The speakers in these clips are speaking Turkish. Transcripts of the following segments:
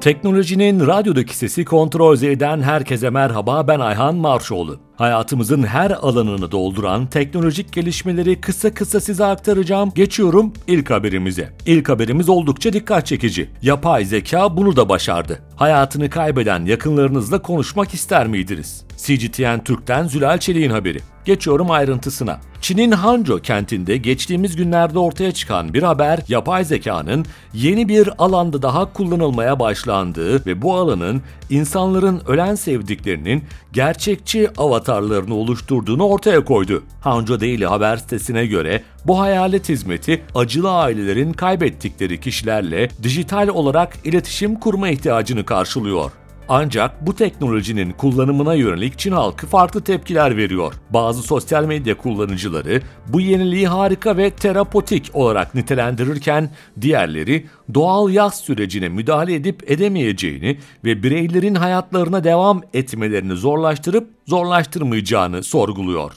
Teknolojinin radyodaki sesi kontrol Z'den herkese merhaba ben Ayhan Marşoğlu. Hayatımızın her alanını dolduran teknolojik gelişmeleri kısa kısa size aktaracağım. Geçiyorum ilk haberimize. İlk haberimiz oldukça dikkat çekici. Yapay zeka bunu da başardı. Hayatını kaybeden yakınlarınızla konuşmak ister miydiniz? CGTN Türk'ten Zülal Çelik'in haberi. Geçiyorum ayrıntısına. Çin'in Hangzhou kentinde geçtiğimiz günlerde ortaya çıkan bir haber, yapay zekanın yeni bir alanda daha kullanılmaya başlandığı ve bu alanın insanların ölen sevdiklerinin gerçekçi avatarlarını oluşturduğunu ortaya koydu. Hangzhou Daily haber sitesine göre bu hayalet hizmeti acılı ailelerin kaybettikleri kişilerle dijital olarak iletişim kurma ihtiyacını karşılıyor. Ancak bu teknolojinin kullanımına yönelik Çin halkı farklı tepkiler veriyor. Bazı sosyal medya kullanıcıları bu yeniliği harika ve terapotik olarak nitelendirirken diğerleri doğal yaz sürecine müdahale edip edemeyeceğini ve bireylerin hayatlarına devam etmelerini zorlaştırıp zorlaştırmayacağını sorguluyor.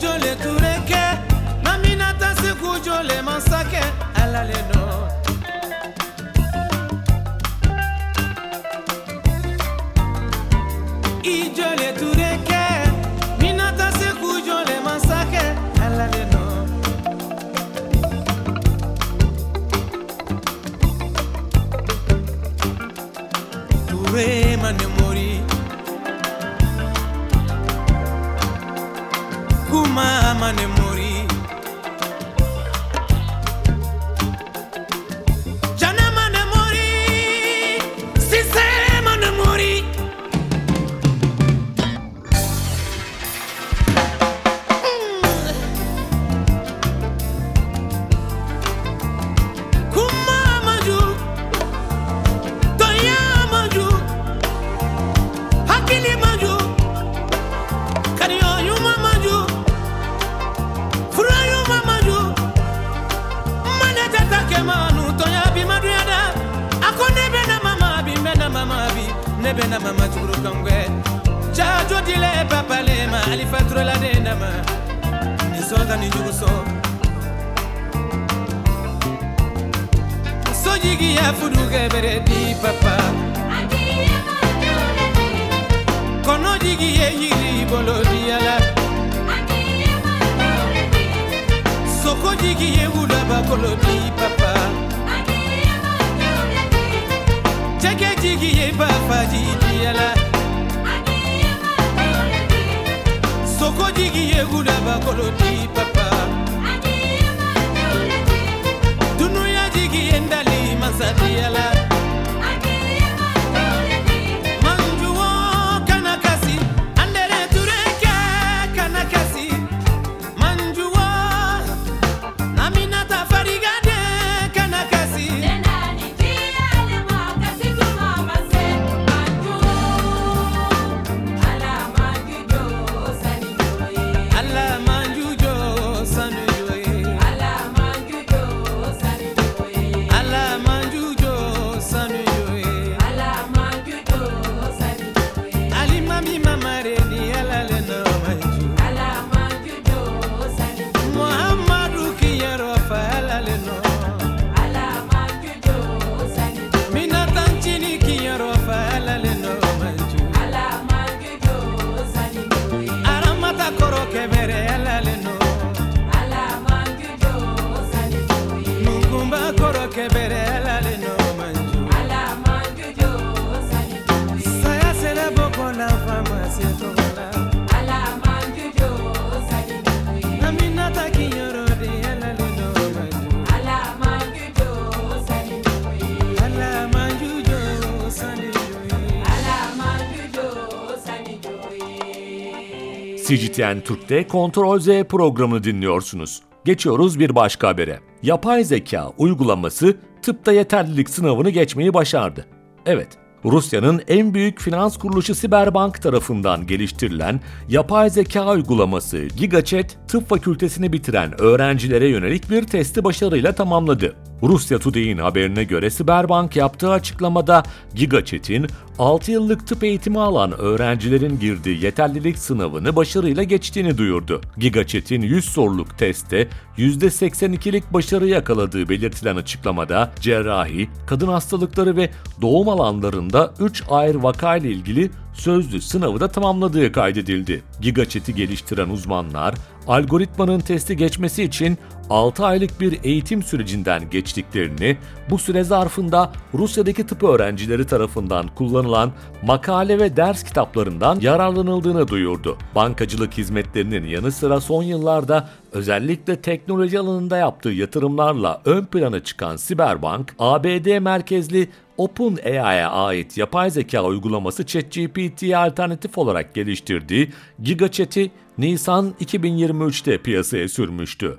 jole tureke. Nami nata sikujole masake alale no bena mama tukuru kangwe. Chajo dile papa lema alifatro la dena ma. Ni sonda ni juguso so. Jigi ya fuduge bere di papa. Kono jigi ye yiri bolo diyala soko jigi ye wulaba kolo di papa. fatigi ye ba fadidiyala sokodigi ye guda bakoloti papa. Dunuyadigi ye ndali masadiyala CGTN Türk'te Kontrol Z programını dinliyorsunuz. Geçiyoruz bir başka habere. Yapay zeka uygulaması tıpta yeterlilik sınavını geçmeyi başardı. Evet, Rusya'nın en büyük finans kuruluşu Siberbank tarafından geliştirilen yapay zeka uygulaması GigaChat tıp fakültesini bitiren öğrencilere yönelik bir testi başarıyla tamamladı. Rusya Today'in haberine göre Siberbank yaptığı açıklamada GigaChat'in 6 yıllık tıp eğitimi alan öğrencilerin girdiği yeterlilik sınavını başarıyla geçtiğini duyurdu. GigaChat'in 100 soruluk testte %82'lik başarı yakaladığı belirtilen açıklamada cerrahi, kadın hastalıkları ve doğum alanlarında 3 ayrı vakayla ilgili sözlü sınavı da tamamladığı kaydedildi. GigaChat'i geliştiren uzmanlar, algoritmanın testi geçmesi için 6 aylık bir eğitim sürecinden geçtiklerini, bu süre zarfında Rusya'daki tıp öğrencileri tarafından kullanılan makale ve ders kitaplarından yararlanıldığını duyurdu. Bankacılık hizmetlerinin yanı sıra son yıllarda Özellikle teknoloji alanında yaptığı yatırımlarla ön plana çıkan Siberbank, ABD merkezli OpenAI'ye ait yapay zeka uygulaması ChatGPT'ye alternatif olarak geliştirdiği GigaChat'i Nisan 2023'te piyasaya sürmüştü.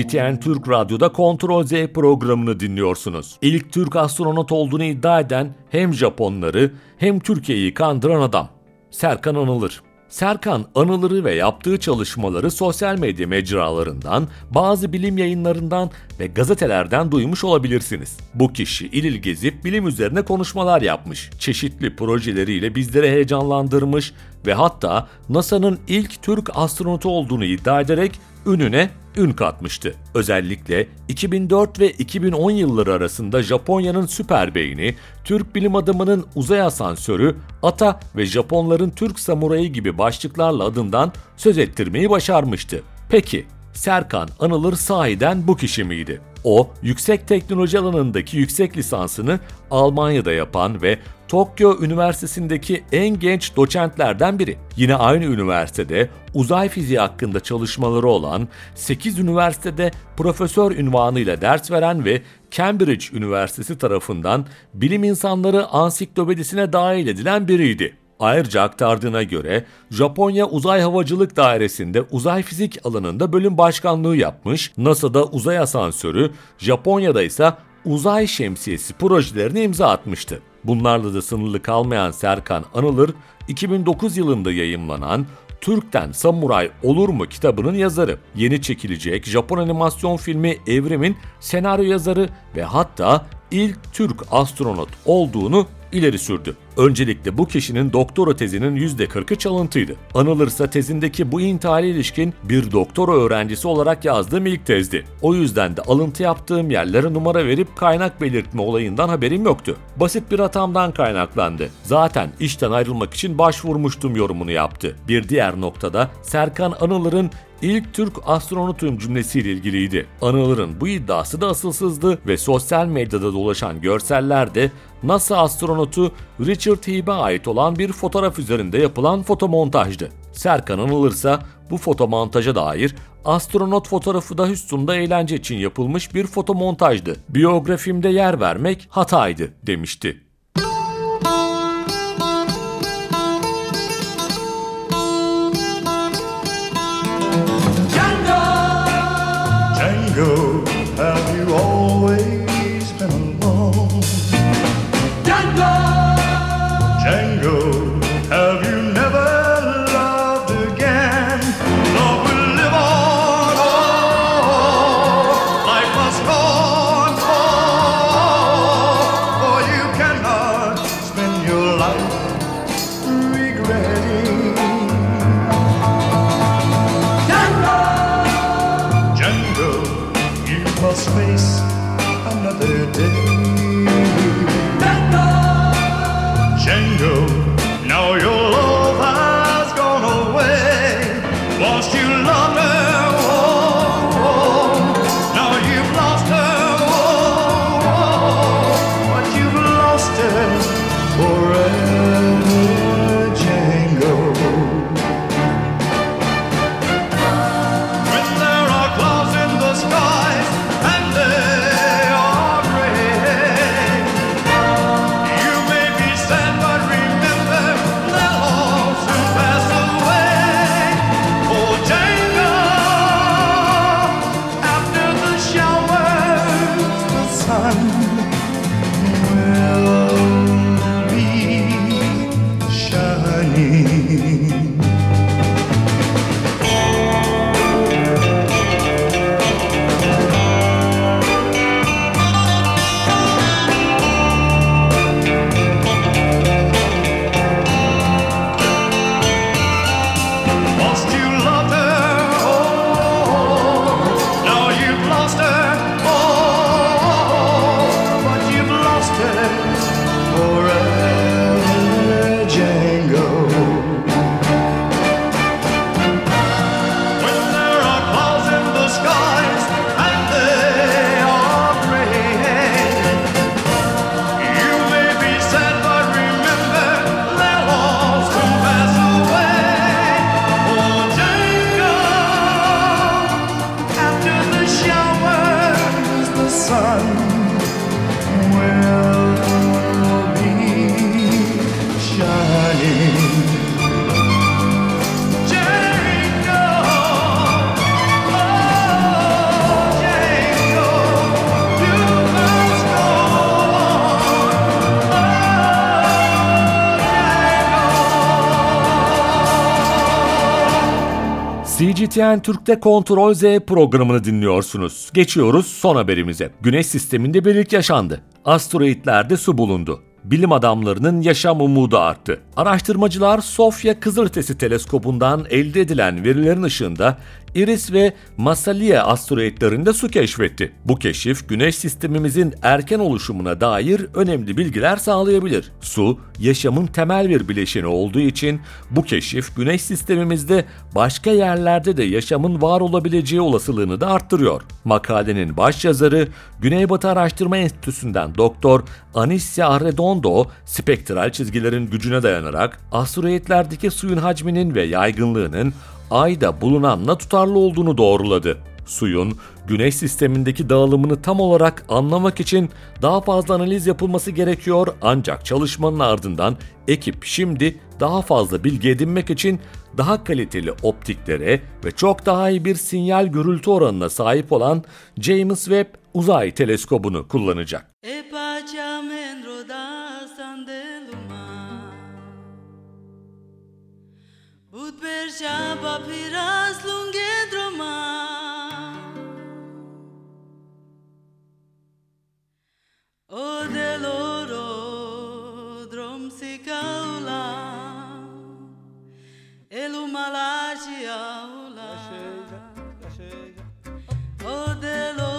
CGTN Türk Radyo'da Kontrol Z programını dinliyorsunuz. İlk Türk astronot olduğunu iddia eden hem Japonları hem Türkiye'yi kandıran adam. Serkan Anılır. Serkan anıları ve yaptığı çalışmaları sosyal medya mecralarından, bazı bilim yayınlarından ve gazetelerden duymuş olabilirsiniz. Bu kişi il il gezip bilim üzerine konuşmalar yapmış, çeşitli projeleriyle bizleri heyecanlandırmış ve hatta NASA'nın ilk Türk astronotu olduğunu iddia ederek ününe ün katmıştı. Özellikle 2004 ve 2010 yılları arasında Japonya'nın süper beyni, Türk bilim adamının uzay asansörü, ata ve Japonların Türk samurayı gibi başlıklarla adından söz ettirmeyi başarmıştı. Peki, Serkan Anılır sahiden bu kişi miydi? O, yüksek teknoloji alanındaki yüksek lisansını Almanya'da yapan ve Tokyo Üniversitesi'ndeki en genç doçentlerden biri. Yine aynı üniversitede uzay fiziği hakkında çalışmaları olan 8 üniversitede profesör ünvanıyla ders veren ve Cambridge Üniversitesi tarafından bilim insanları ansiklopedisine dahil edilen biriydi. Ayrıca aktardığına göre Japonya Uzay Havacılık Dairesi'nde uzay fizik alanında bölüm başkanlığı yapmış, NASA'da uzay asansörü, Japonya'da ise uzay şemsiyesi projelerini imza atmıştı. Bunlarla da sınırlı kalmayan Serkan Anılır, 2009 yılında yayımlanan Türk'ten Samuray Olur mu kitabının yazarı. Yeni çekilecek Japon animasyon filmi Evrim'in senaryo yazarı ve hatta ilk Türk astronot olduğunu ileri sürdü. Öncelikle bu kişinin doktora tezinin %40'ı çalıntıydı. Anılırsa tezindeki bu intihale ilişkin bir doktora öğrencisi olarak yazdığım ilk tezdi. O yüzden de alıntı yaptığım yerlere numara verip kaynak belirtme olayından haberim yoktu. Basit bir hatamdan kaynaklandı. Zaten işten ayrılmak için başvurmuştum yorumunu yaptı. Bir diğer noktada Serkan Anılır'ın ilk Türk astronotuyum cümlesiyle ilgiliydi. Anılır'ın bu iddiası da asılsızdı ve sosyal medyada dolaşan görseller de NASA astronotu Richard Heeb'e ait olan bir fotoğraf üzerinde yapılan fotomontajdı. Serkan anılırsa bu fotomontaja dair astronot fotoğrafı da Houston'da eğlence için yapılmış bir fotomontajdı. Biyografimde yer vermek hataydı demişti. Face another day. CGTN Türk'te Kontrol Z programını dinliyorsunuz. Geçiyoruz son haberimize. Güneş sisteminde bir ilk yaşandı. Asteroidlerde su bulundu bilim adamlarının yaşam umudu arttı. Araştırmacılar Sofya Kızılötesi Teleskobu'ndan elde edilen verilerin ışığında Iris ve Massalia asteroidlerinde su keşfetti. Bu keşif güneş sistemimizin erken oluşumuna dair önemli bilgiler sağlayabilir. Su, yaşamın temel bir bileşeni olduğu için bu keşif güneş sistemimizde başka yerlerde de yaşamın var olabileceği olasılığını da arttırıyor. Makalenin başyazarı Güneybatı Araştırma Enstitüsü'nden Doktor Anisya Arredondo, spektral çizgilerin gücüne dayanarak asteroidlerdeki suyun hacminin ve yaygınlığının Ay'da bulunanla tutarlı olduğunu doğruladı. Suyun Güneş sistemindeki dağılımını tam olarak anlamak için daha fazla analiz yapılması gerekiyor ancak çalışmanın ardından ekip şimdi daha fazla bilgi edinmek için daha kaliteli optiklere ve çok daha iyi bir sinyal gürültü oranına sahip olan James Webb Uzay Teleskobu'nu kullanacak. Budberja papiras lungedroma O de loro drum si caula Elu malagia ula O de loro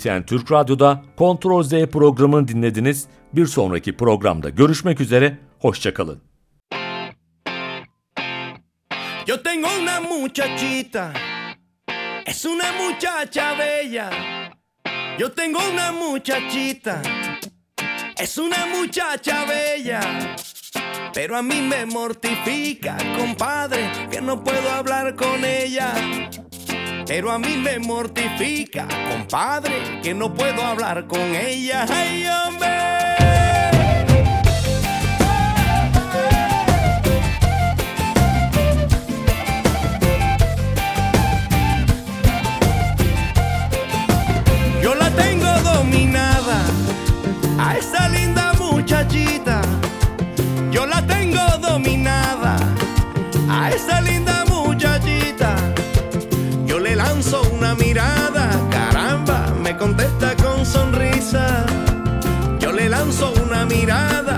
CGTN Türk Radyo'da Kontrol Z programını dinlediniz. Bir sonraki programda görüşmek üzere, hoşçakalın. Yo tengo una muchachita, es una muchacha bella. Yo tengo una muchachita, es una muchacha bella. Pero a mí me mortifica, compadre, que no puedo hablar con ella. Pero a mí me mortifica, compadre, que no puedo hablar con ella. ¡Ay, hombre! Yo la tengo dominada a esa linda muchachita. Yo la tengo dominada a esa linda una mirada, caramba, me contesta con sonrisa. Yo le lanzo una mirada